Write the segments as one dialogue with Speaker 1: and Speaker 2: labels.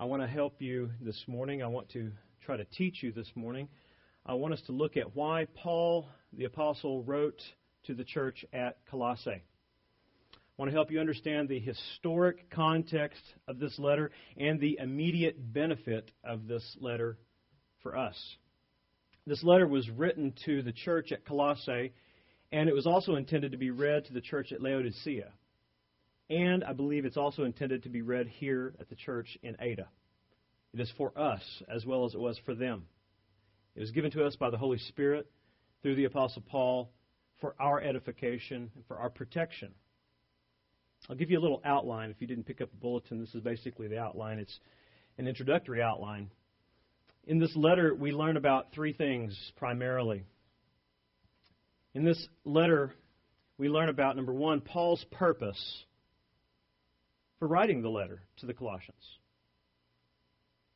Speaker 1: I want to help you this morning. I want to try to teach you this morning. I want us to look at why Paul the Apostle wrote to the church at Colossae. I want to help you understand the historic context of this letter and the immediate benefit of this letter for us. This letter was written to the church at Colossae, and it was also intended to be read to the church at Laodicea. And I believe it's also intended to be read here at the church in Ada. It is for us as well as it was for them. It was given to us by the Holy Spirit through the Apostle Paul for our edification and for our protection. I'll give you a little outline. If you didn't pick up the bulletin, this is basically the outline. It's an introductory outline. In this letter, we learn about three things primarily. In this letter, we learn about, number one, Paul's purpose for writing the letter to the Colossians.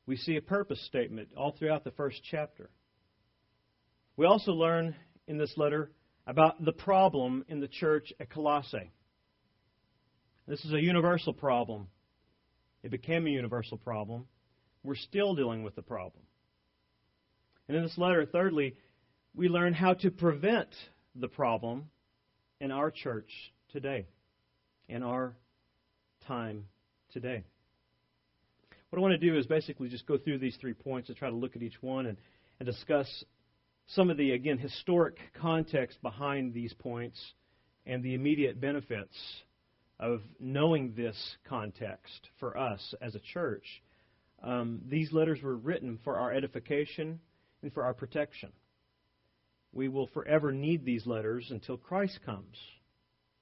Speaker 1: We see a purpose statement all throughout the first chapter. We also learn in this letter about the problem in the church at Colossae. This is a universal problem. It became a universal problem. We're still dealing with the problem. And in this letter, thirdly, we learn how to prevent the problem in our church today, in our time today. What I want to do is basically just go through these three points and try to look at each one and, and discuss some of the, again, historic context behind these points and the immediate benefits of knowing this context for us as a church. Um, these letters were written for our edification and for our protection. We will forever need these letters until Christ comes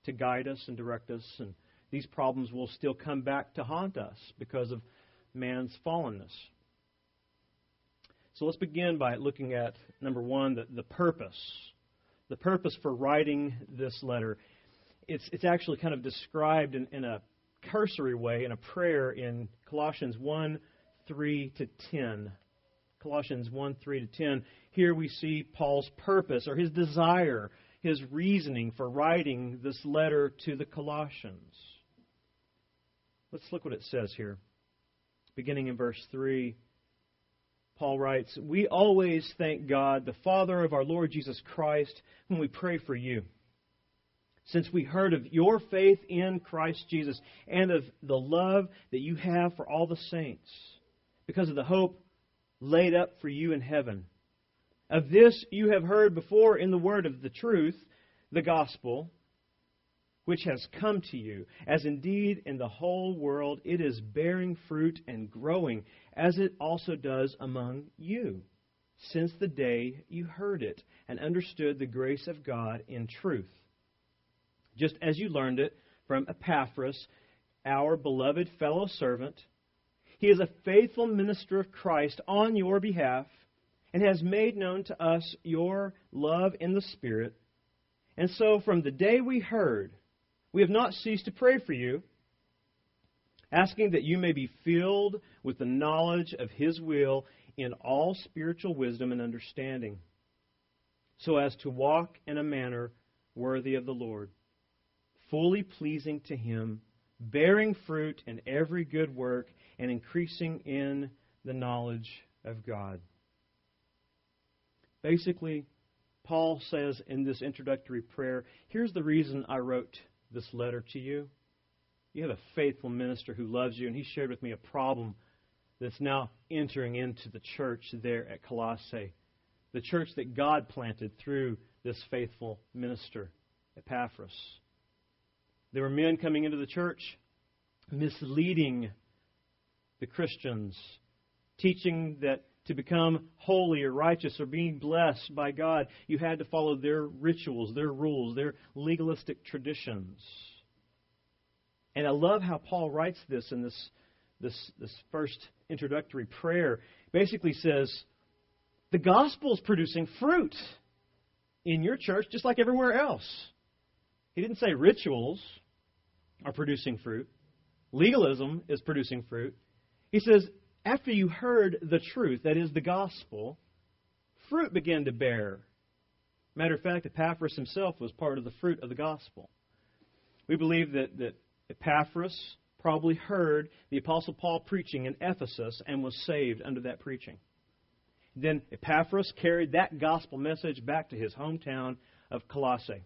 Speaker 1: to guide us and direct us, and these problems will still come back to haunt us because of man's fallenness. So let's begin by looking at number one, the, the purpose. The purpose for writing this letter. It's, it's actually kind of described in, in a cursory way in a prayer in Colossians 1 3 to 10. Colossians 1 3 to 10. Here we see Paul's purpose or his desire, his reasoning for writing this letter to the Colossians. Let's look what it says here. Beginning in verse 3. Paul writes, We always thank God, the Father of our Lord Jesus Christ, when we pray for you. Since we heard of your faith in Christ Jesus and of the love that you have for all the saints, because of the hope laid up for you in heaven. Of this you have heard before in the word of the truth, the gospel, which has come to you, as indeed in the whole world it is bearing fruit and growing, as it also does among you, since the day you heard it and understood the grace of God in truth. Just as you learned it from Epaphras, our beloved fellow servant. He is a faithful minister of Christ on your behalf and has made known to us your love in the Spirit. And so, from the day we heard, we have not ceased to pray for you, asking that you may be filled with the knowledge of His will in all spiritual wisdom and understanding, so as to walk in a manner worthy of the Lord, fully pleasing to Him, bearing fruit in every good work, and increasing in the knowledge of God. Basically, Paul says in this introductory prayer, here's the reason I wrote this letter to you. You have a faithful minister who loves you, and he shared with me a problem that's now entering into the church there at Colossae, the church that God planted through this faithful minister, Epaphras. There were men coming into the church misleading the Christians, teaching that to become holy or righteous or being blessed by God, you had to follow their rituals, their rules, their legalistic traditions. And I love how Paul writes this in this, this, this first introductory prayer. Basically says, the gospel is producing fruit in your church just like everywhere else. He didn't say rituals are producing fruit. Legalism is producing fruit. He says after you heard the truth, that is the gospel, fruit began to bear. Matter of fact, Epaphras himself was part of the fruit of the gospel. We believe that, that Epaphras, probably heard the Apostle Paul preaching in Ephesus and was saved under that preaching. Then Epaphras carried that gospel message back to his hometown of Colossae.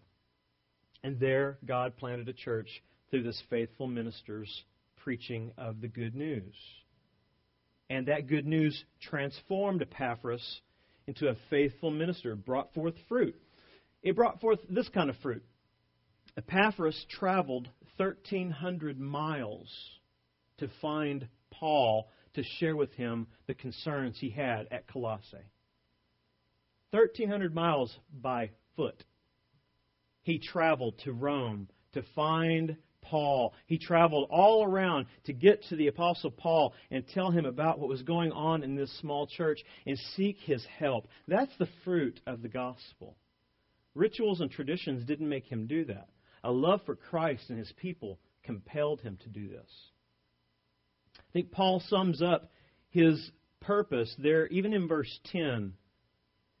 Speaker 1: And there, God planted a church through this faithful minister's preaching of the good news. And that good news transformed Epaphras into a faithful minister, brought forth fruit. It brought forth this kind of fruit. Epaphras traveled 1,300 miles to find Paul to share with him the concerns he had at Colossae. 1,300 miles by foot. He traveled to Rome to find Paul. He traveled all around to get to the Apostle Paul and tell him about what was going on in this small church and seek his help. That's the fruit of the gospel. Rituals and traditions didn't make him do that. A love for Christ and his people compelled him to do this. I think Paul sums up his purpose there, even in verse 10.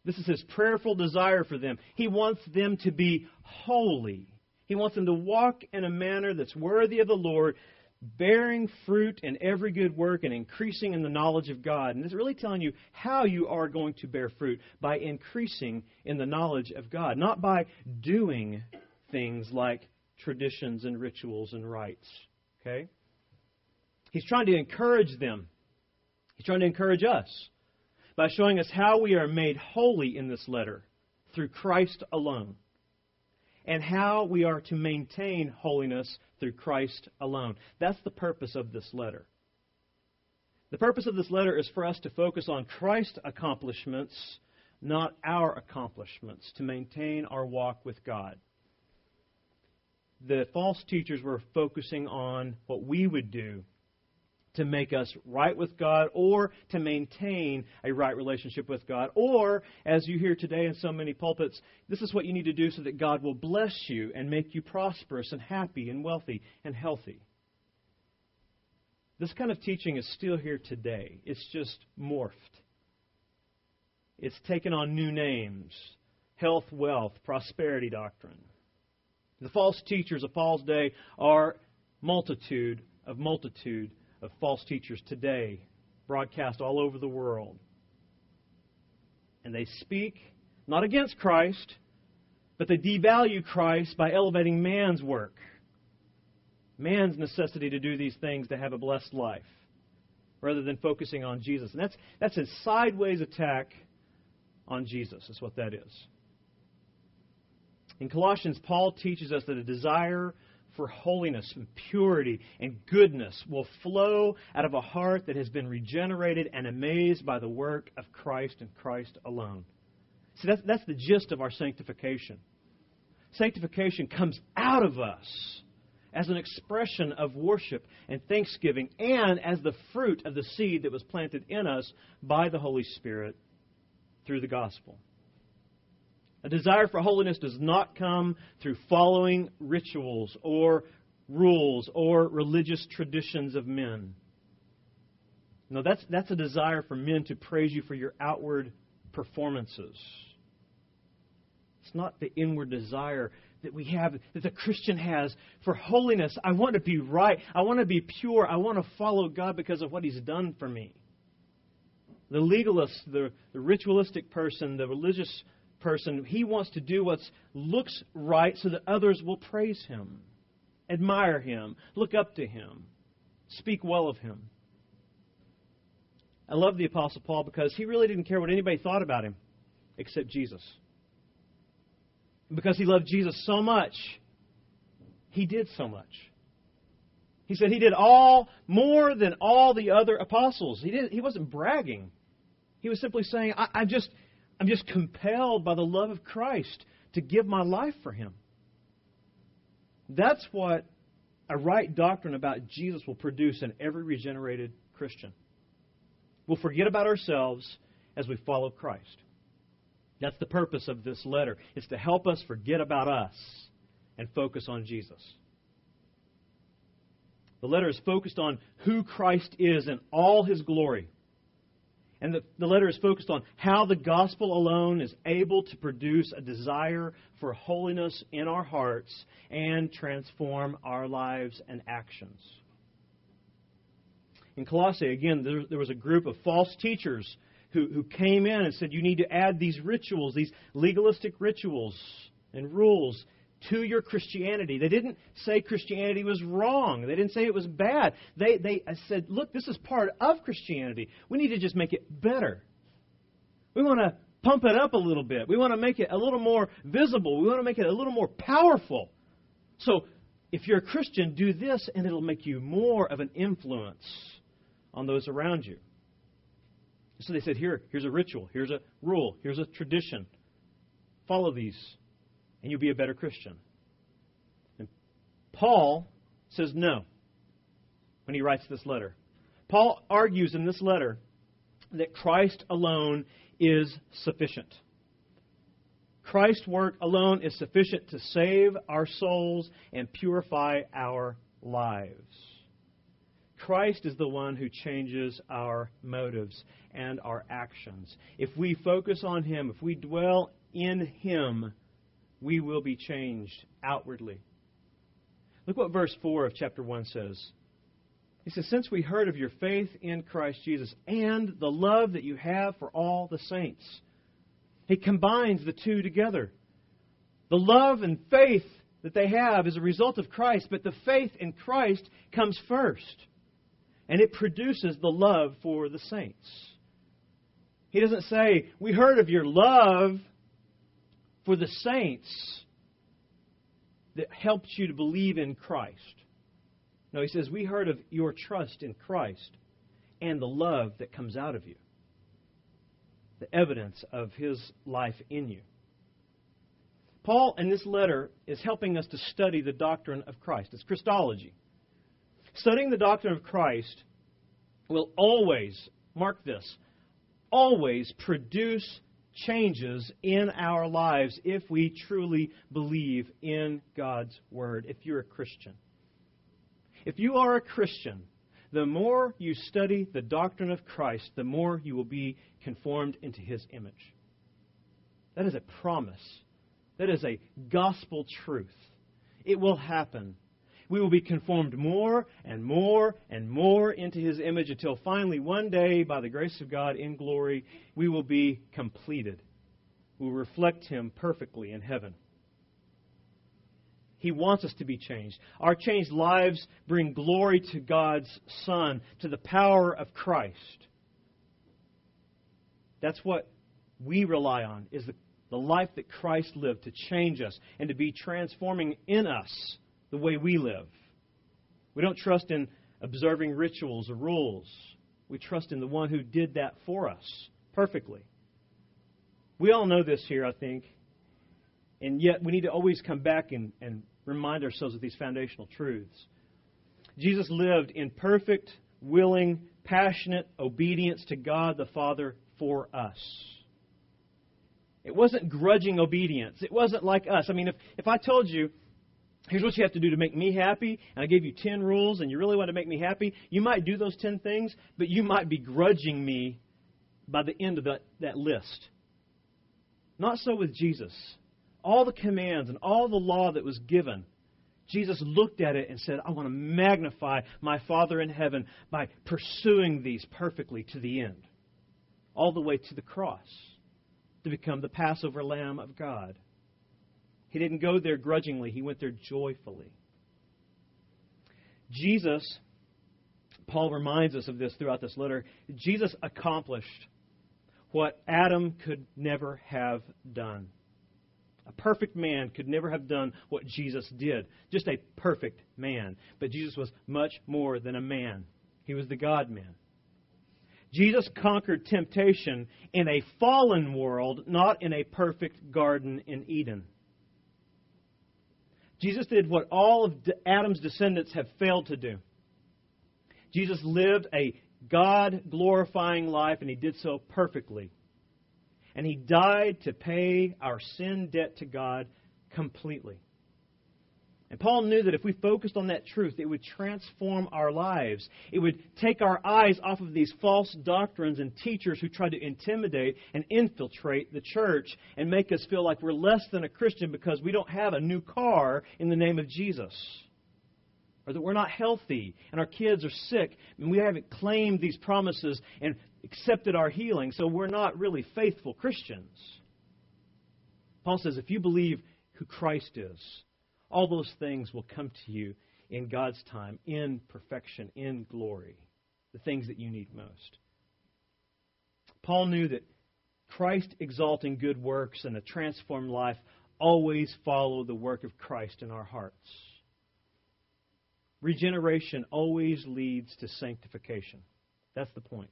Speaker 1: This is his prayerful desire for them. He wants them to be holy. He wants them to walk in a manner that's worthy of the Lord, bearing fruit in every good work and increasing in the knowledge of God. And it's really telling you how you are going to bear fruit by increasing in the knowledge of God, not by doing things like traditions and rituals and rites. Okay? He's trying to encourage them. He's trying to encourage us by showing us how we are made holy in this letter through Christ alone and how we are to maintain holiness through Christ alone. That's the purpose of this letter. The purpose of this letter is for us to focus on Christ's accomplishments, not our accomplishments, to maintain our walk with God. The false teachers were focusing on what we would do to make us right with God or to maintain a right relationship with God. Or, as you hear today in so many pulpits, this is what you need to do so that God will bless you and make you prosperous and happy and wealthy and healthy. This kind of teaching is still here today. It's just morphed. It's taken on new names health, wealth, prosperity doctrine. The false teachers of Paul's day are multitude of multitude of false teachers today, broadcast all over the world. And they speak not against Christ, but they devalue Christ by elevating man's work, man's necessity to do these things to have a blessed life, rather than focusing on Jesus. And that's, that's a sideways attack on Jesus, is what that is. In Colossians, Paul teaches us that a desire for holiness and purity and goodness will flow out of a heart that has been regenerated and amazed by the work of Christ and Christ alone. See, that's, that's the gist of our sanctification. Sanctification comes out of us as an expression of worship and thanksgiving and as the fruit of the seed that was planted in us by the Holy Spirit through the gospel. A desire for holiness does not come through following rituals or rules or religious traditions of men. No, that's, that's a desire for men to praise you for your outward performances. It's not the inward desire that we have, that the Christian has for holiness. I want to be right. I want to be pure. I want to follow God because of what He's done for me. The legalist, the, the ritualistic person, the religious person, he wants to do what looks right so that others will praise him, admire him, look up to him, speak well of him. I love the Apostle Paul because he really didn't care what anybody thought about him except Jesus. Because he loved Jesus so much, he did so much. He said he did all more than all the other apostles. He didn't. he wasn't bragging. He was simply saying, I, I just I'm just compelled by the love of Christ to give my life for him. That's what a right doctrine about Jesus will produce in every regenerated Christian. We'll forget about ourselves as we follow Christ. That's the purpose of this letter. It's to help us forget about us and focus on Jesus. The letter is focused on who Christ is in all his glory. And the, the letter is focused on how the gospel alone is able to produce a desire for holiness in our hearts and transform our lives and actions. in Colossae, again, there, there was a group of false teachers who, who came in and said, You need to add these rituals, these legalistic rituals and rules to your Christianity. They didn't say Christianity was wrong. They didn't say it was bad. They, they said, look, this is part of Christianity. We need to just make it better. We want to pump it up a little bit. We want to make it a little more visible. We want to make it a little more powerful. So, if you're a Christian, do this, and it'll make you more of an influence on those around you. So they said, here, here's a ritual, here's a rule, here's a tradition. Follow these, and you'll be a better Christian. And Paul says no when he writes this letter. Paul argues in this letter that Christ alone is sufficient. Christ's work alone is sufficient to save our souls and purify our lives. Christ is the one who changes our motives and our actions. If we focus on Him, if we dwell in Him, we will be changed outwardly. Look what verse 4 of chapter 1 says. He says, Since we heard of your faith in Christ Jesus and the love that you have for all the saints, he combines the two together. The love and faith that they have is a result of Christ, but the faith in Christ comes first. And it produces the love for the saints. He doesn't say, We heard of your love for the saints that helps you to believe in Christ. No, he says, We heard of your trust in Christ and the love that comes out of you, the evidence of his life in you. Paul, in this letter, is helping us to study the doctrine of Christ. It's Christology. Studying the doctrine of Christ will always, mark this, always produce changes in our lives if we truly believe in God's Word, if you're a Christian. If you are a Christian, the more you study the doctrine of Christ, the more you will be conformed into his image. That is a promise. That is a gospel truth. It will happen. We will be conformed more and more and more into his image until finally, one day, by the grace of God in glory, we will be completed. We will reflect him perfectly in heaven. He wants us to be changed. Our changed lives bring glory to God's Son, to the power of Christ. That's what we rely on, is the, the life that Christ lived to change us and to be transforming in us the way we live. We don't trust in observing rituals or rules. We trust in the one who did that for us perfectly. We all know this here, I think. And yet we need to always come back and, and remind ourselves of these foundational truths. Jesus lived in perfect, willing, passionate obedience to God the Father for us. It wasn't grudging obedience. It wasn't like us. I mean, if, if I told you, here's what you have to do to make me happy, and I gave you 10 rules, and you really want to make me happy, you might do those 10 things, but you might be grudging me by the end of that, that list. Not so with Jesus all the commands and all the law that was given, Jesus looked at it and said, I want to magnify my Father in heaven by pursuing these perfectly to the end, all the way to the cross, to become the Passover Lamb of God. He didn't go there grudgingly, he went there joyfully. Jesus, Paul reminds us of this throughout this letter, Jesus accomplished what Adam could never have done. A perfect man could never have done what Jesus did. Just a perfect man. But Jesus was much more than a man, he was the God man. Jesus conquered temptation in a fallen world, not in a perfect garden in Eden. Jesus did what all of Adam's descendants have failed to do. Jesus lived a God glorifying life, and he did so perfectly and he died to pay our sin debt to God completely. And Paul knew that if we focused on that truth, it would transform our lives. It would take our eyes off of these false doctrines and teachers who try to intimidate and infiltrate the church and make us feel like we're less than a Christian because we don't have a new car in the name of Jesus. or that we're not healthy and our kids are sick and we haven't claimed these promises and accepted our healing, so we're not really faithful Christians. Paul says if you believe who Christ is, all those things will come to you in God's time, in perfection, in glory, the things that you need most. Paul knew that Christ exalting good works and a transformed life always follow the work of Christ in our hearts. Regeneration always leads to sanctification. That's the point.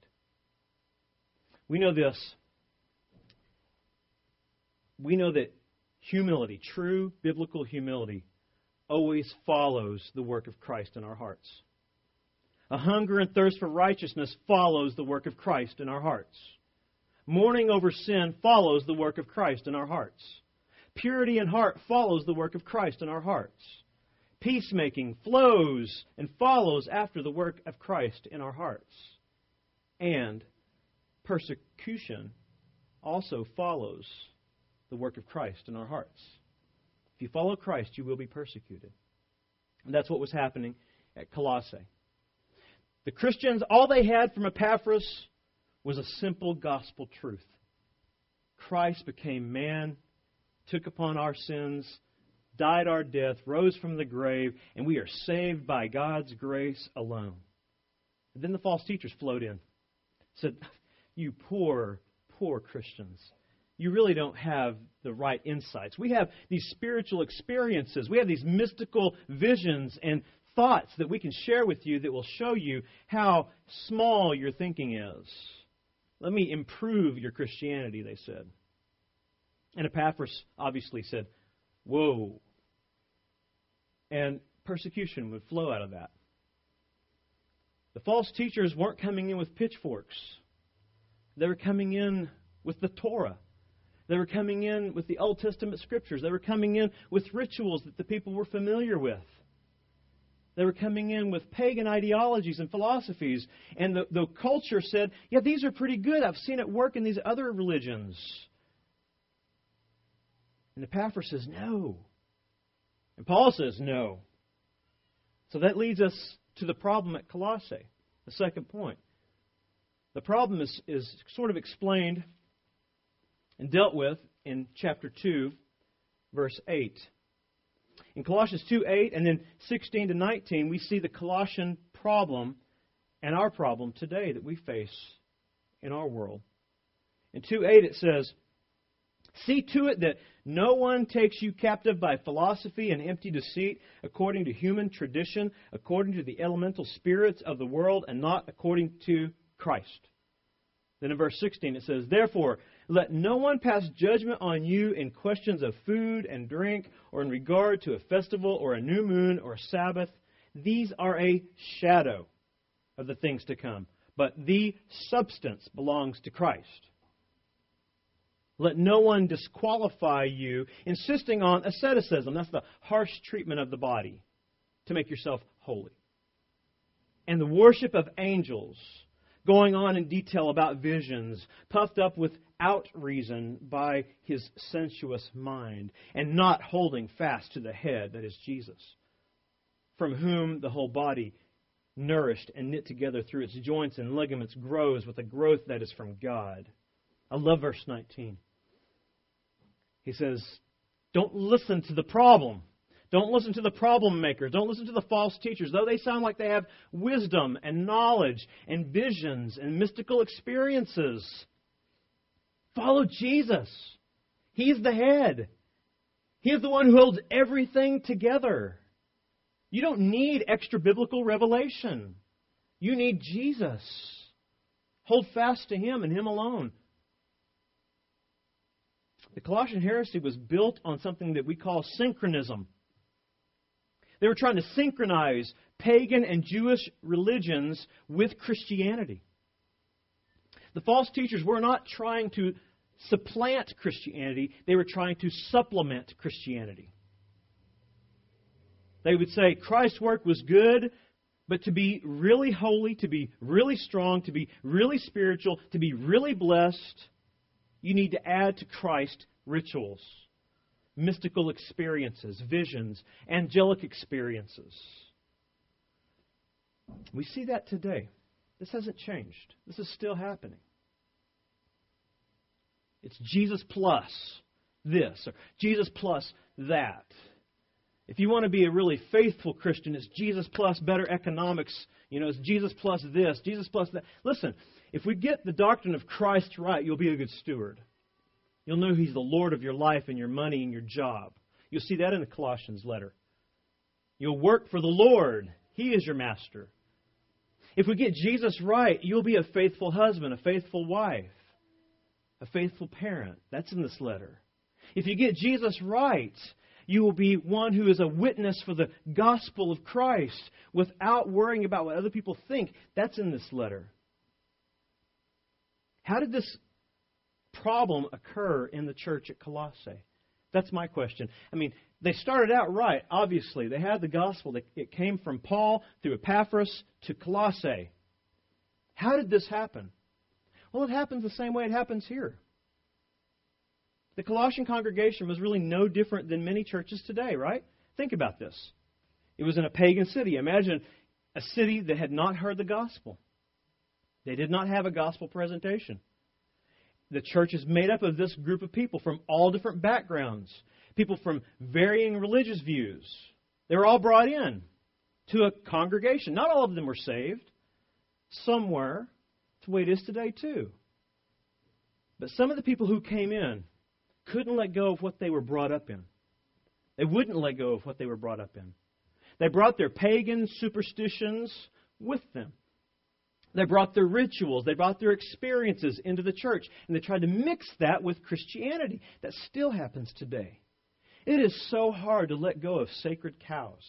Speaker 1: We know this. We know that humility, true biblical humility, always follows the work of Christ in our hearts. A hunger and thirst for righteousness follows the work of Christ in our hearts. Mourning over sin follows the work of Christ in our hearts. Purity in heart follows the work of Christ in our hearts. Peacemaking flows and follows after the work of Christ in our hearts. And persecution also follows the work of Christ in our hearts. If you follow Christ, you will be persecuted. And that's what was happening at Colossae. The Christians, all they had from Epaphras was a simple gospel truth Christ became man, took upon our sins, died our death, rose from the grave, and we are saved by God's grace alone. And then the false teachers flowed in. Said, You poor, poor Christians. You really don't have the right insights. We have these spiritual experiences. We have these mystical visions and thoughts that we can share with you that will show you how small your thinking is. Let me improve your Christianity, they said. And Epaphras obviously said, Whoa. And persecution would flow out of that. The false teachers weren't coming in with pitchforks, they were coming in with the Torah. They were coming in with the Old Testament scriptures. They were coming in with rituals that the people were familiar with. They were coming in with pagan ideologies and philosophies. And the, the culture said, yeah, these are pretty good. I've seen it work in these other religions. And Epaphras says, no. And Paul says, no. So that leads us to the problem at Colossae, the second point. The problem is, is sort of explained and dealt with in chapter 2, verse 8. In Colossians 2 8 and then 16 to 19, we see the Colossian problem and our problem today that we face in our world. In 2 8, it says, See to it that no one takes you captive by philosophy and empty deceit, according to human tradition, according to the elemental spirits of the world, and not according to Christ. Then in verse 16 it says, Therefore, let no one pass judgment on you in questions of food and drink, or in regard to a festival, or a new moon, or Sabbath. These are a shadow of the things to come, but the substance belongs to Christ. Let no one disqualify you, insisting on asceticism. That's the harsh treatment of the body to make yourself holy. And the worship of angels, going on in detail about visions, puffed up without reason by his sensuous mind, and not holding fast to the head, that is Jesus, from whom the whole body, nourished and knit together through its joints and ligaments, grows with a growth that is from God. I love verse 19. He says, Don't listen to the problem. Don't listen to the problem makers. Don't listen to the false teachers. Though they sound like they have wisdom and knowledge and visions and mystical experiences, follow Jesus. He's the head. He is the one who holds everything together. You don't need extra biblical revelation. You need Jesus. Hold fast to Him and Him alone. The Colossian heresy was built on something that we call synchronism. They were trying to synchronize pagan and Jewish religions with Christianity. The false teachers were not trying to supplant Christianity, they were trying to supplement Christianity. They would say Christ's work was good, but to be really holy, to be really strong, to be really spiritual, to be really blessed, you need to add to Christ rituals, mystical experiences, visions, angelic experiences. We see that today. This hasn't changed. This is still happening. It's Jesus plus this, or Jesus plus that. If you want to be a really faithful Christian, it's Jesus plus better economics. You know, it's Jesus plus this, Jesus plus that. Listen, if we get the doctrine of Christ right, you'll be a good steward. You'll know He's the Lord of your life and your money and your job. You'll see that in the Colossians letter. You'll work for the Lord. He is your master. If we get Jesus right, you'll be a faithful husband, a faithful wife, a faithful parent. That's in this letter. If you get Jesus right, you will be one who is a witness for the gospel of Christ without worrying about what other people think. That's in this letter. How did this problem occur in the church at Colossae? That's my question. I mean, they started out right, obviously. They had the gospel. It came from Paul through Epaphras to Colossae. How did this happen? Well, it happens the same way it happens here. The Colossian congregation was really no different than many churches today, right? Think about this. It was in a pagan city. Imagine a city that had not heard the gospel. They did not have a gospel presentation. The church is made up of this group of people from all different backgrounds, people from varying religious views. They were all brought in to a congregation. Not all of them were saved. Some were. It's the way it is today, too. But some of the people who came in couldn't let go of what they were brought up in. They wouldn't let go of what they were brought up in. They brought their pagan superstitions with them. They brought their rituals, they brought their experiences into the church, and they tried to mix that with Christianity. That still happens today. It is so hard to let go of sacred cows.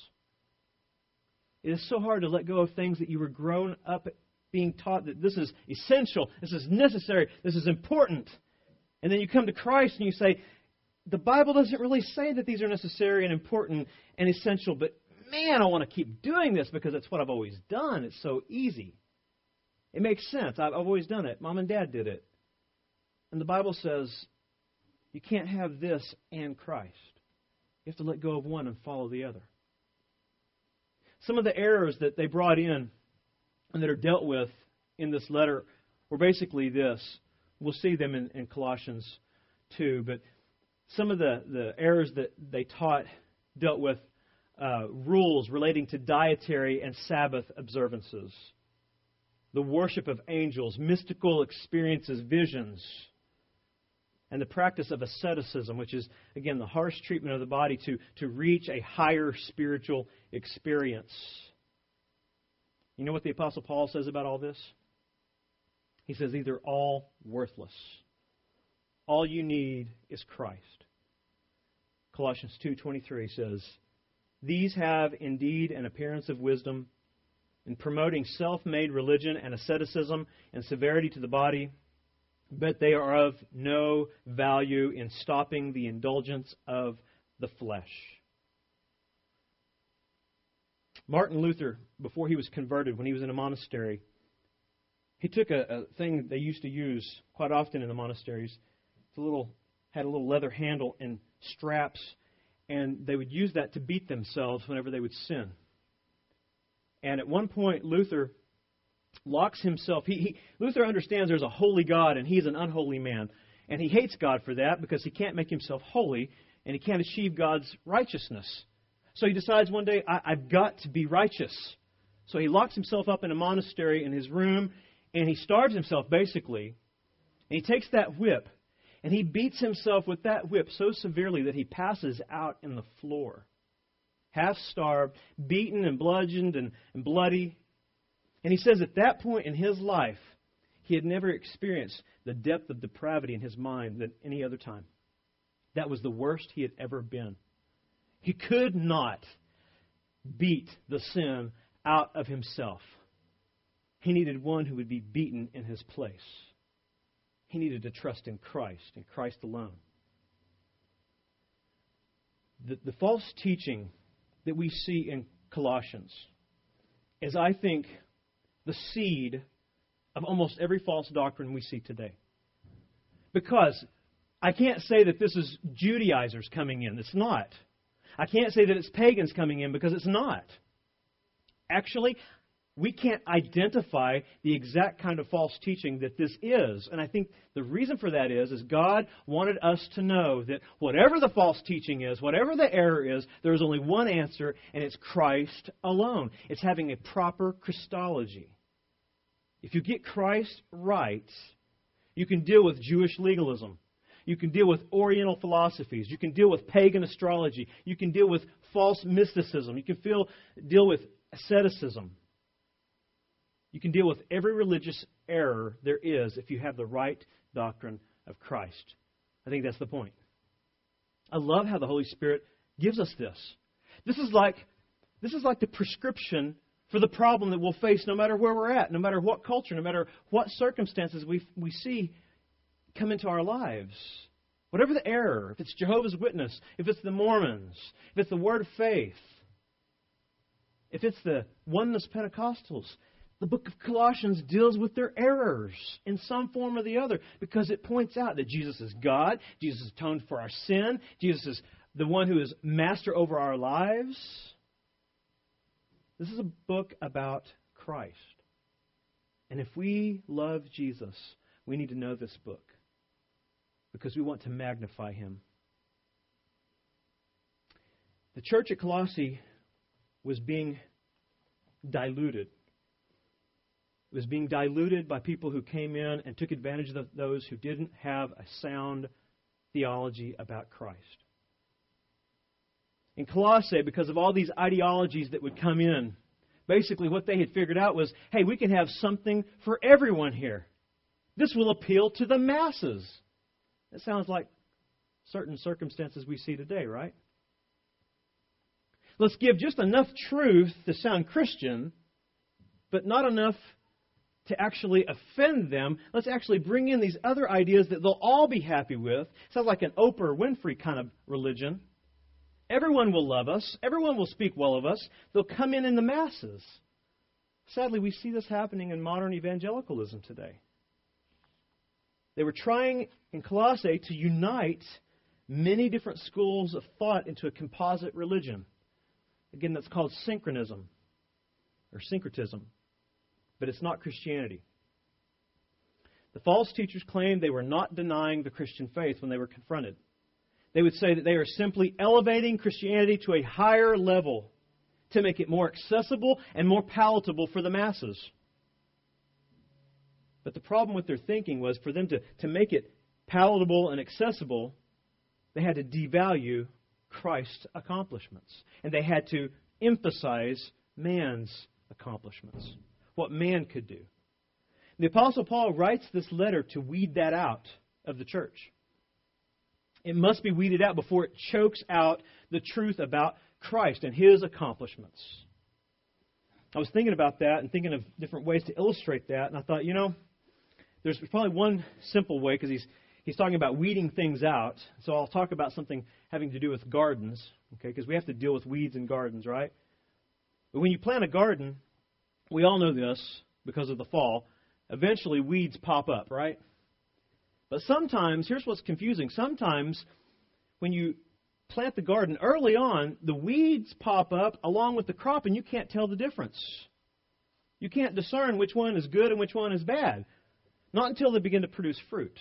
Speaker 1: It is so hard to let go of things that you were grown up being taught that this is essential, this is necessary, this is important. And then you come to Christ and you say, the Bible doesn't really say that these are necessary and important and essential, but man, I want to keep doing this because it's what I've always done. It's so easy. It makes sense. I've always done it. Mom and dad did it. And the Bible says you can't have this and Christ. You have to let go of one and follow the other. Some of the errors that they brought in and that are dealt with in this letter were basically this We'll see them in, in Colossians 2. But some of the, the errors that they taught dealt with uh, rules relating to dietary and Sabbath observances, the worship of angels, mystical experiences, visions, and the practice of asceticism, which is, again, the harsh treatment of the body to, to reach a higher spiritual experience. You know what the Apostle Paul says about all this? He says these are all worthless. All you need is Christ. Colossians 2:23 says, "These have indeed an appearance of wisdom in promoting self-made religion and asceticism and severity to the body, but they are of no value in stopping the indulgence of the flesh." Martin Luther, before he was converted, when he was in a monastery, he took a, a thing they used to use quite often in the monasteries. It's a little had a little leather handle and straps, and they would use that to beat themselves whenever they would sin. And at one point, Luther locks himself. He, he, Luther understands there's a holy God and he's an unholy man. And he hates God for that because he can't make himself holy and he can't achieve God's righteousness. So he decides one day, I, I've got to be righteous. So he locks himself up in a monastery in his room and he starves himself basically. And he takes that whip and he beats himself with that whip so severely that he passes out in the floor, half starved, beaten and bludgeoned and, and bloody. And he says at that point in his life, he had never experienced the depth of depravity in his mind than any other time. That was the worst he had ever been. He could not beat the sin out of himself. He needed one who would be beaten in his place. He needed to trust in Christ and Christ alone. The, the false teaching that we see in Colossians is, I think, the seed of almost every false doctrine we see today. Because I can't say that this is Judaizers coming in. It's not. I can't say that it's pagans coming in because it's not. Actually, we can't identify the exact kind of false teaching that this is. And I think the reason for that is, is God wanted us to know that whatever the false teaching is, whatever the error is, there is only one answer, and it's Christ alone. It's having a proper Christology. If you get Christ right, you can deal with Jewish legalism. You can deal with Oriental philosophies. You can deal with pagan astrology. You can deal with false mysticism. You can feel, deal with asceticism. You can deal with every religious error there is if you have the right doctrine of Christ. I think that's the point. I love how the Holy Spirit gives us this. This is like this is like the prescription for the problem that we'll face no matter where we're at, no matter what culture, no matter what circumstances we we see come into our lives. Whatever the error, if it's Jehovah's Witness, if it's the Mormons, if it's the Word of Faith, if it's the Oneness Pentecostals, the book of Colossians deals with their errors in some form or the other because it points out that Jesus is God, Jesus atoned for our sin, Jesus is the one who is master over our lives. This is a book about Christ. And if we love Jesus, we need to know this book because we want to magnify him. The church at Colossae was being diluted it was being diluted by people who came in and took advantage of those who didn't have a sound theology about Christ. In Colossae, because of all these ideologies that would come in, basically what they had figured out was hey, we can have something for everyone here. This will appeal to the masses. That sounds like certain circumstances we see today, right? Let's give just enough truth to sound Christian, but not enough to actually offend them. Let's actually bring in these other ideas that they'll all be happy with. Sounds like an Oprah Winfrey kind of religion. Everyone will love us. Everyone will speak well of us. They'll come in in the masses. Sadly, we see this happening in modern evangelicalism today. They were trying in Colossae to unite many different schools of thought into a composite religion. Again, that's called synchronism or syncretism but it's not Christianity. The false teachers claimed they were not denying the Christian faith when they were confronted. They would say that they are simply elevating Christianity to a higher level to make it more accessible and more palatable for the masses. But the problem with their thinking was for them to, to make it palatable and accessible, they had to devalue Christ's accomplishments. And they had to emphasize man's accomplishments what man could do. The Apostle Paul writes this letter to weed that out of the church. It must be weeded out before it chokes out the truth about Christ and his accomplishments. I was thinking about that and thinking of different ways to illustrate that, and I thought, you know, there's probably one simple way because he's he's talking about weeding things out. So I'll talk about something having to do with gardens, okay? Because we have to deal with weeds in gardens, right? But when you plant a garden, we all know this because of the fall. Eventually, weeds pop up, right? But sometimes, here's what's confusing. Sometimes, when you plant the garden early on, the weeds pop up along with the crop, and you can't tell the difference. You can't discern which one is good and which one is bad. Not until they begin to produce fruit.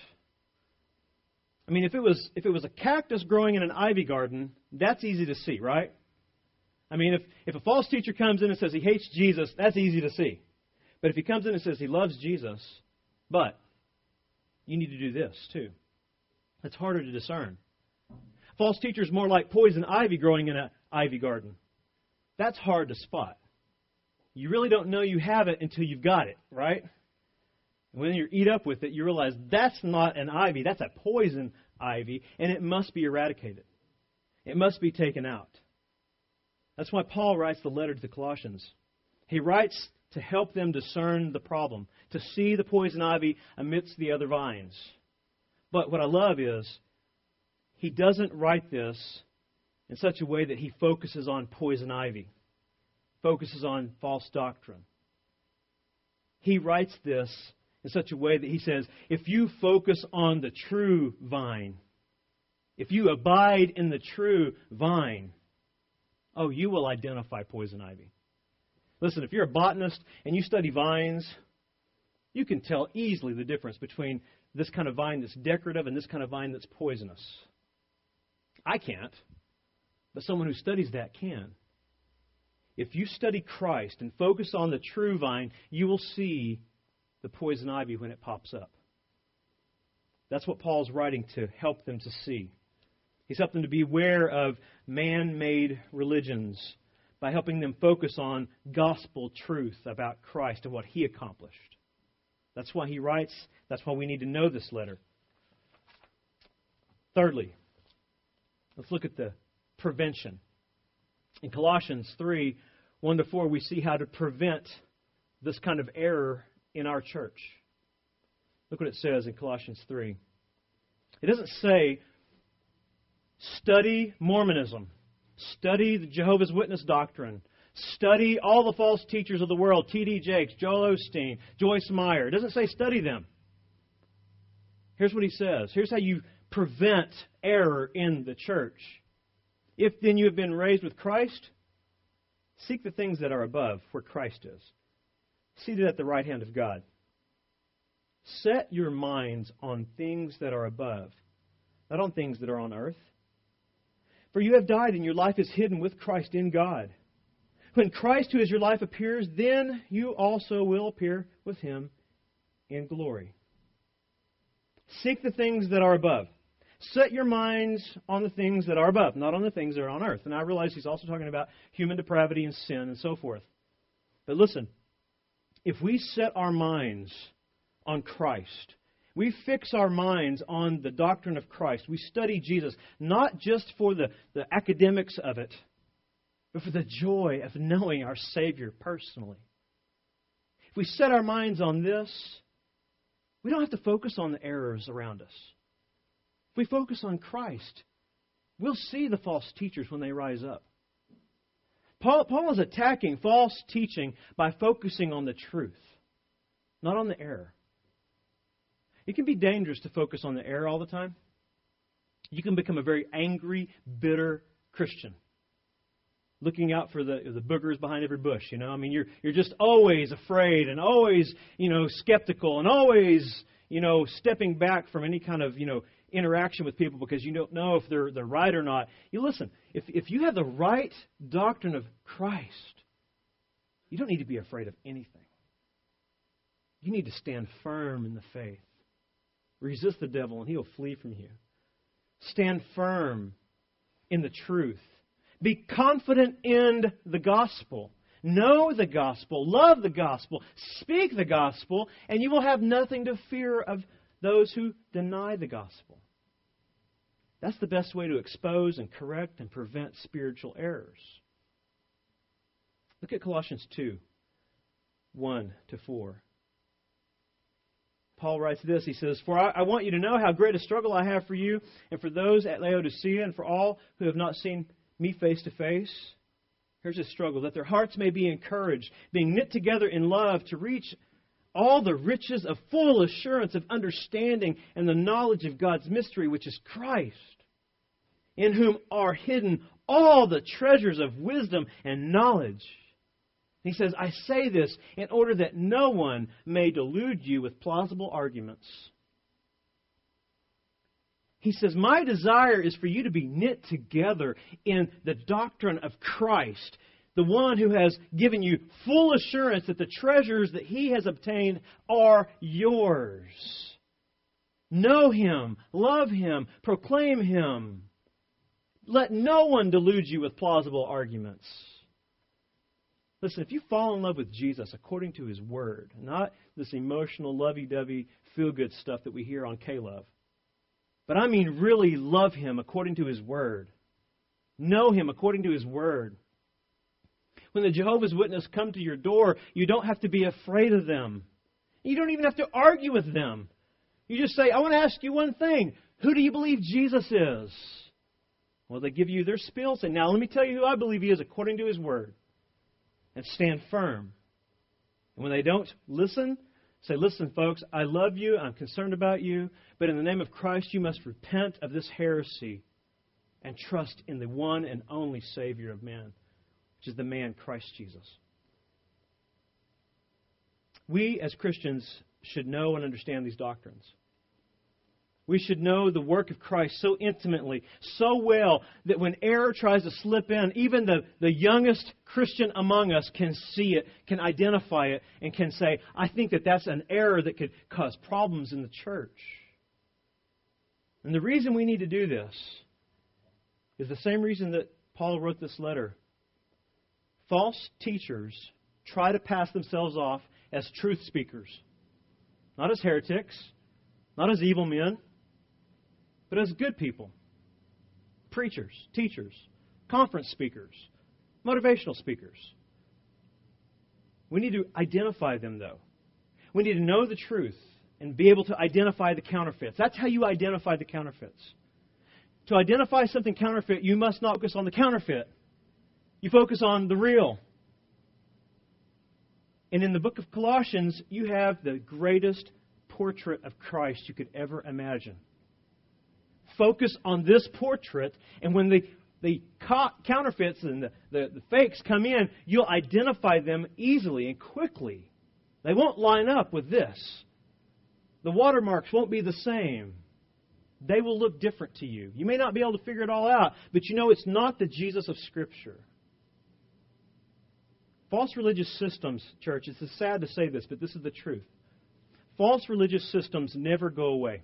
Speaker 1: I mean, if it was if it was a cactus growing in an ivy garden, that's easy to see, right? I mean, if, if a false teacher comes in and says he hates Jesus, that's easy to see. But if he comes in and says he loves Jesus, but you need to do this too, that's harder to discern. False teachers more like poison ivy growing in an ivy garden. That's hard to spot. You really don't know you have it until you've got it, right? When you eat up with it, you realize that's not an ivy, that's a poison ivy, and it must be eradicated. It must be taken out. That's why Paul writes the letter to the Colossians. He writes to help them discern the problem, to see the poison ivy amidst the other vines. But what I love is he doesn't write this in such a way that he focuses on poison ivy, focuses on false doctrine. He writes this in such a way that he says, if you focus on the true vine, if you abide in the true vine, oh, you will identify poison ivy. Listen, if you're a botanist and you study vines, you can tell easily the difference between this kind of vine that's decorative and this kind of vine that's poisonous. I can't, but someone who studies that can. If you study Christ and focus on the true vine, you will see the poison ivy when it pops up. That's what Paul's writing to help them to see. He's helped them to be aware of man made religions by helping them focus on gospel truth about Christ and what he accomplished. That's why he writes. That's why we need to know this letter. Thirdly, let's look at the prevention. In Colossians 3 1 to 4, we see how to prevent this kind of error in our church. Look what it says in Colossians 3. It doesn't say, study Mormonism, study the Jehovah's Witness doctrine, study all the false teachers of the world T.D. Jakes, Joel Osteen, Joyce Meyer. It doesn't say study them. Here's what he says. Here's how you prevent error in the church. If then you have been raised with Christ, seek the things that are above, where Christ is, seated at the right hand of God. Set your minds on things that are above, not on things that are on earth. For you have died, and your life is hidden with Christ in God. When Christ, who is your life, appears, then you also will appear with him in glory. Seek the things that are above. Set your minds on the things that are above, not on the things that are on earth. And I realize he's also talking about human depravity and sin and so forth. But listen, if we set our minds on Christ. We fix our minds on the doctrine of Christ. We study Jesus, not just for the, the academics of it, but for the joy of knowing our Savior personally. If we set our minds on this, we don't have to focus on the errors around us. If we focus on Christ, we'll see the false teachers when they rise up. Paul, Paul is attacking false teaching by focusing on the truth, not on the error. It can be dangerous to focus on the error all the time. You can become a very angry, bitter Christian. Looking out for the the boogers behind every bush, you know. I mean, you're you're just always afraid and always, you know, skeptical and always, you know, stepping back from any kind of, you know, interaction with people because you don't know if they're they're right or not. You listen, if if you have the right doctrine of Christ, you don't need to be afraid of anything. You need to stand firm in the faith. Resist the devil, and he'll flee from you. Stand firm in the truth. Be confident in the gospel. Know the gospel. Love the gospel. Speak the gospel, and you will have nothing to fear of those who deny the gospel. That's the best way to expose and correct and prevent spiritual errors. Look at Colossians 2 1 to 4. Paul writes this. He says, For I, I, want you to know how great a struggle I have for you and for those at Laodicea and for all who have not seen me face to face. Here's a struggle that their hearts may be encouraged, being knit together in love to reach all the riches of full assurance of understanding and the knowledge of God's mystery, which is Christ, in whom are hidden all the treasures of wisdom and knowledge. He says, I say this in order that no one may delude you with plausible arguments. He says, My desire is for you to be knit together in the doctrine of Christ, the one who has given you full assurance that the treasures that he has obtained are yours. Know him, love him, proclaim him. Let no one delude you with plausible arguments. Listen, if you fall in love with Jesus according to his word, not this emotional, lovey dovey, feel good stuff that we hear on K Love, but I mean really love him according to his word, know him according to his word. When the Jehovah's Witnesses come to your door, you don't have to be afraid of them. You don't even have to argue with them. You just say, I want to ask you one thing. Who do you believe Jesus is? Well, they give you their spiel. Say, now let me tell you who I believe he is according to his word and stand firm. And when they don't listen, say, Listen, folks, I love you, I'm concerned about you, but in the name of Christ, you must repent of this heresy and trust in the one and only Savior of men, which is the man Christ Jesus. We as Christians should know and understand these doctrines. We should know the work of Christ so intimately, so well, that when error tries to slip in, even the, the youngest Christian among us can see it, can identify it, and can say, I think that that's an error that could cause problems in the church. And the reason we need to do this is the same reason that Paul wrote this letter. False teachers try to pass themselves off as truth speakers, not as heretics, not as evil men but as good people preachers, teachers, conference speakers, motivational speakers. We need to identify them, though. We need to know the truth and be able to identify the counterfeits. That's how you identify the counterfeits. To identify something counterfeit, you must not focus on the counterfeit. You focus on the real. And in the book of Colossians, you have the greatest portrait of Christ you could ever imagine focus on this portrait, and when the, the counterfeits and the, the, the fakes come in, you'll identify them easily and quickly. They won't line up with this. The watermarks won't be the same. They will look different to you. You may not be able to figure it all out, but you know it's not the Jesus of Scripture. False religious systems, church, it's sad to say this, but this is the truth. False religious systems never go away.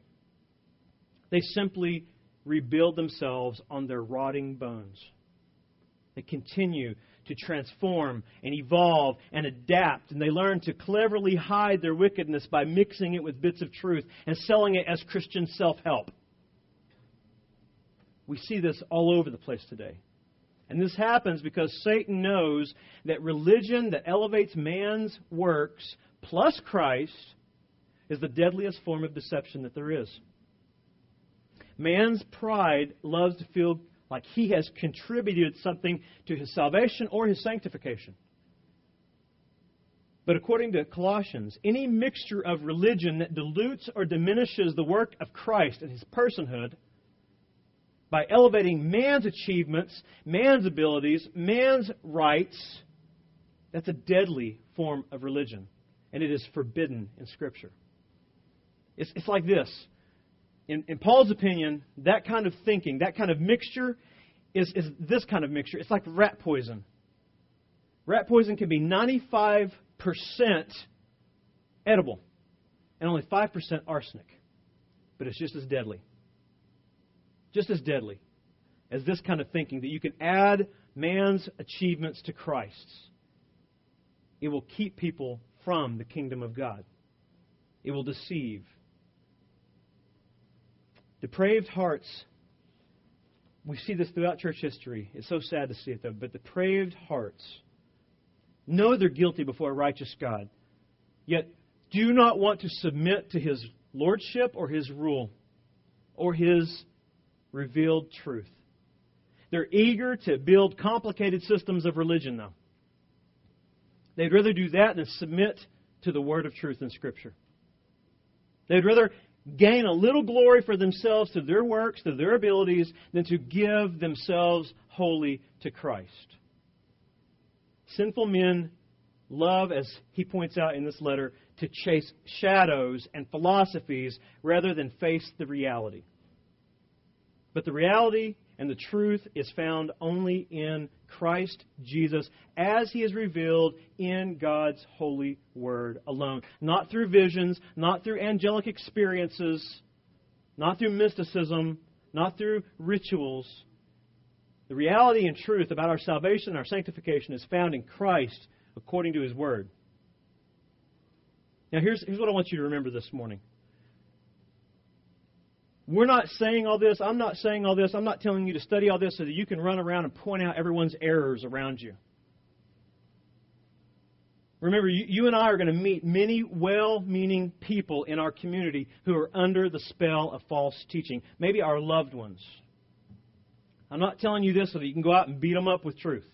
Speaker 1: They simply rebuild themselves on their rotting bones. They continue to transform and evolve and adapt, and they learn to cleverly hide their wickedness by mixing it with bits of truth and selling it as Christian self help. We see this all over the place today. And this happens because Satan knows that religion that elevates man's works plus Christ is the deadliest form of deception that there is. Man's pride loves to feel like he has contributed something to his salvation or his sanctification. But according to Colossians, any mixture of religion that dilutes or diminishes the work of Christ and his personhood by elevating man's achievements, man's abilities, man's rights, that's a deadly form of religion. And it is forbidden in Scripture. It's, it's like this in, in Paul's opinion, that kind of thinking, that kind of mixture, is, is this kind of mixture. It's like rat poison. Rat poison can be 95% edible and only 5% arsenic. But it's just as deadly. Just as deadly as this kind of thinking that you can add man's achievements to Christ's. It will keep people from the kingdom of God. It will deceive. Depraved hearts, we see this throughout church history. It's so sad to see it, though. But depraved hearts know they're guilty before a righteous God, yet do not want to submit to his lordship or his rule or his revealed truth. They're eager to build complicated systems of religion, though. They'd rather do that than submit to the word of truth in Scripture. They'd rather gain a little glory for themselves through their works, through their abilities, than to give themselves wholly to Christ. Sinful men love, as he points out in this letter, to chase shadows and philosophies rather than face the reality. But the reality and the truth is found only in Christ Jesus as he is revealed in God's holy word alone. Not through visions, not through angelic experiences, not through mysticism, not through rituals. The reality and truth about our salvation and our sanctification is found in Christ according to his word. Now, here's, here's what I want you to remember this morning. We're not saying all this. I'm not saying all this. I'm not telling you to study all this so that you can run around and point out everyone's errors around you. Remember, you, you and I are going to meet many well meaning people in our community who are under the spell of false teaching, maybe our loved ones. I'm not telling you this so that you can go out and beat them up with truth.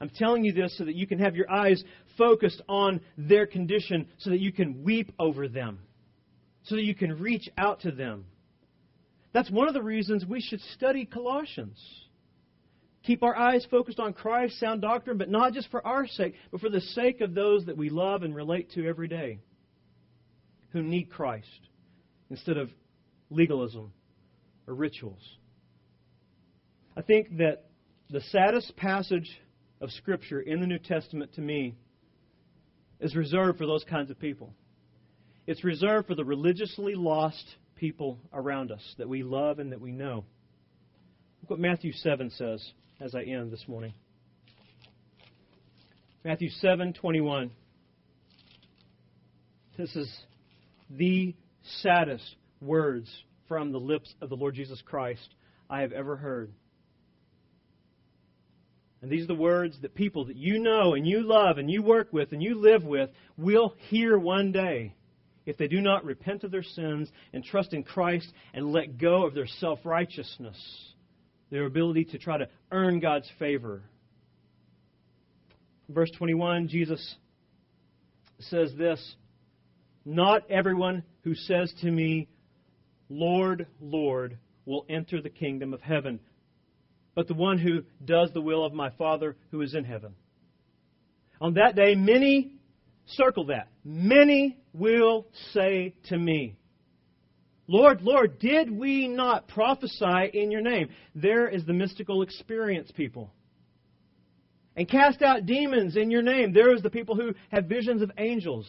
Speaker 1: I'm telling you this so that you can have your eyes focused on their condition so that you can weep over them, so that you can reach out to them that's one of the reasons we should study Colossians. keep our eyes focused on Christ, sound doctrine, but not just for our sake, but for the sake of those that we love and relate to every day who need Christ instead of legalism or rituals. I think that the saddest passage of Scripture in the New Testament to me is reserved for those kinds of people. It's reserved for the religiously lost people around us that we love and that we know. Look what Matthew 7 says as I end this morning. Matthew 7:21. This is the saddest words from the lips of the Lord Jesus Christ I have ever heard. And these are the words that people that you know and you love and you work with and you live with will hear one day if they do not repent of their sins and trust in Christ and let go of their self righteousness, their ability to try to earn God's favor. Verse 21, Jesus says this Not everyone who says to me, Lord, Lord, will enter the kingdom of heaven, but the one who does the will of my Father who is in heaven. On that day, many, circle that, many will say to me, Lord, Lord, did we not prophesy in your name? There is the mystical experience, people. And cast out demons in your name. There is the people who have visions of angels.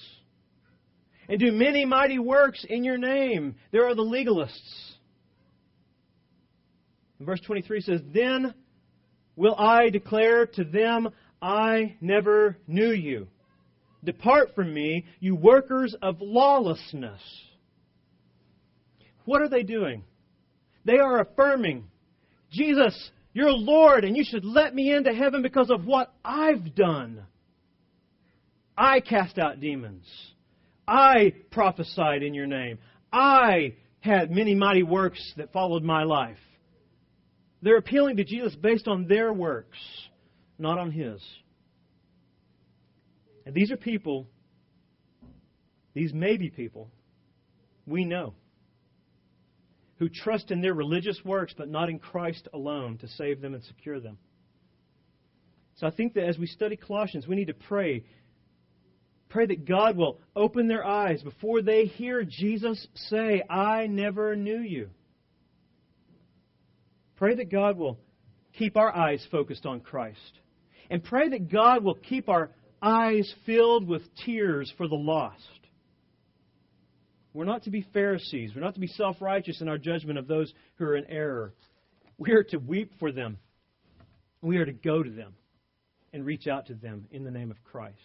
Speaker 1: And do many mighty works in your name. There are the legalists. And verse 23 says, Then will I declare to them, I never knew you. Depart from me, you workers of lawlessness. What are they doing? They are affirming, Jesus, you're Lord, and you should let me into heaven because of what I've done. I cast out demons. I prophesied in your name. I had many mighty works that followed my life. They're appealing to Jesus based on their works, not on his. And these are people, these may be people, we know, who trust in their religious works but not in Christ alone to save them and secure them. So I think that as we study Colossians, we need to pray. Pray that God will open their eyes before they hear Jesus say, I never knew you. Pray that God will keep our eyes focused on Christ. And pray that God will keep our eyes filled with tears for the lost. We're not to be Pharisees. We're not to be self righteous in our judgment of those who are in error. We are to weep for them. We are to go to them and reach out to them in the name of Christ.